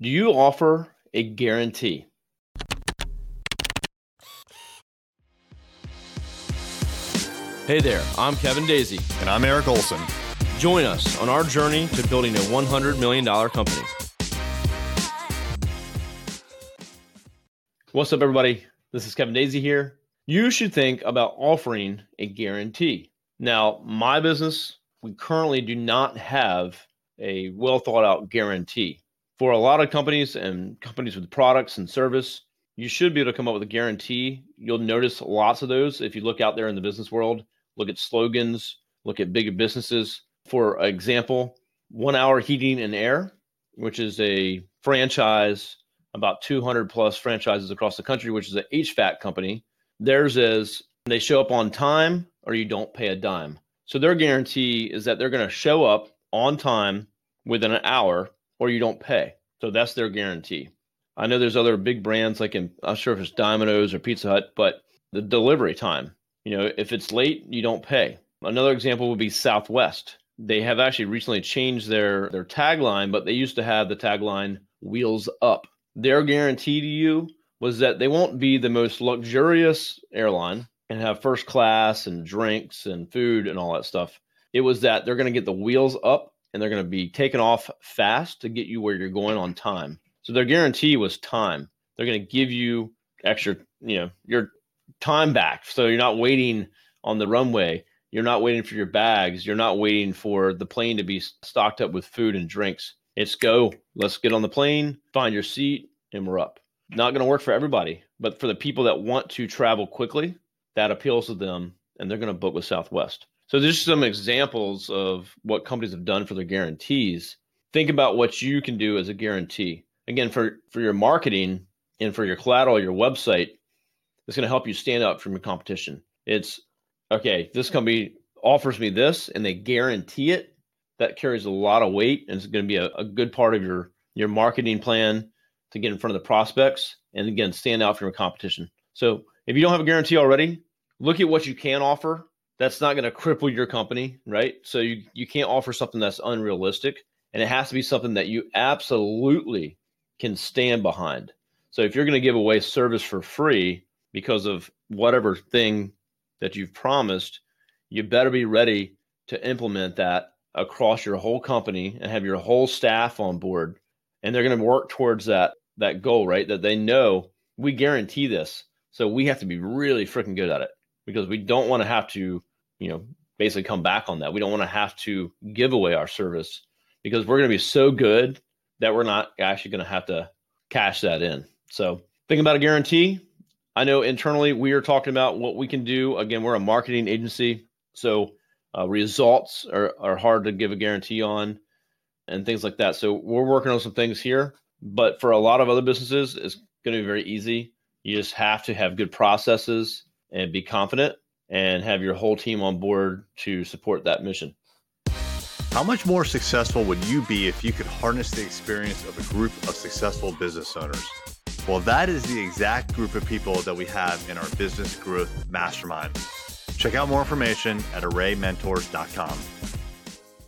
Do you offer a guarantee? Hey there, I'm Kevin Daisy. And I'm Eric Olson. Join us on our journey to building a $100 million company. What's up, everybody? This is Kevin Daisy here. You should think about offering a guarantee. Now, my business, we currently do not have a well thought out guarantee. For a lot of companies and companies with products and service, you should be able to come up with a guarantee. You'll notice lots of those if you look out there in the business world look at slogans, look at bigger businesses. For example, One Hour Heating and Air, which is a franchise, about 200 plus franchises across the country, which is an HVAC company. Theirs is they show up on time or you don't pay a dime. So their guarantee is that they're going to show up on time within an hour or you don't pay. So that's their guarantee. I know there's other big brands like in, I'm not sure if it's Domino's or Pizza Hut, but the delivery time you know, if it's late, you don't pay. Another example would be Southwest. They have actually recently changed their their tagline, but they used to have the tagline "Wheels Up." Their guarantee to you was that they won't be the most luxurious airline and have first class and drinks and food and all that stuff. It was that they're going to get the wheels up and they're going to be taken off fast to get you where you're going on time. So their guarantee was time. They're going to give you extra, you know, your time back. So you're not waiting on the runway. You're not waiting for your bags. You're not waiting for the plane to be stocked up with food and drinks. It's go. Let's get on the plane, find your seat, and we're up. Not going to work for everybody, but for the people that want to travel quickly, that appeals to them and they're going to book with Southwest. So there's some examples of what companies have done for their guarantees. Think about what you can do as a guarantee. Again, for, for your marketing and for your collateral, your website, that's going to help you stand out from your competition. It's okay, this company offers me this and they guarantee it. That carries a lot of weight and it's going to be a, a good part of your your marketing plan to get in front of the prospects and again stand out from your competition. So if you don't have a guarantee already, look at what you can offer. That's not going to cripple your company, right? So you, you can't offer something that's unrealistic and it has to be something that you absolutely can stand behind. So if you're going to give away service for free, because of whatever thing that you've promised, you better be ready to implement that across your whole company and have your whole staff on board. And they're going to work towards that that goal, right? That they know we guarantee this. So we have to be really freaking good at it because we don't want to have to, you know, basically come back on that. We don't want to have to give away our service because we're going to be so good that we're not actually going to have to cash that in. So think about a guarantee, I know internally we are talking about what we can do. Again, we're a marketing agency, so uh, results are, are hard to give a guarantee on and things like that. So we're working on some things here, but for a lot of other businesses, it's going to be very easy. You just have to have good processes and be confident and have your whole team on board to support that mission. How much more successful would you be if you could harness the experience of a group of successful business owners? Well, that is the exact group of people that we have in our business growth mastermind. Check out more information at arraymentors.com.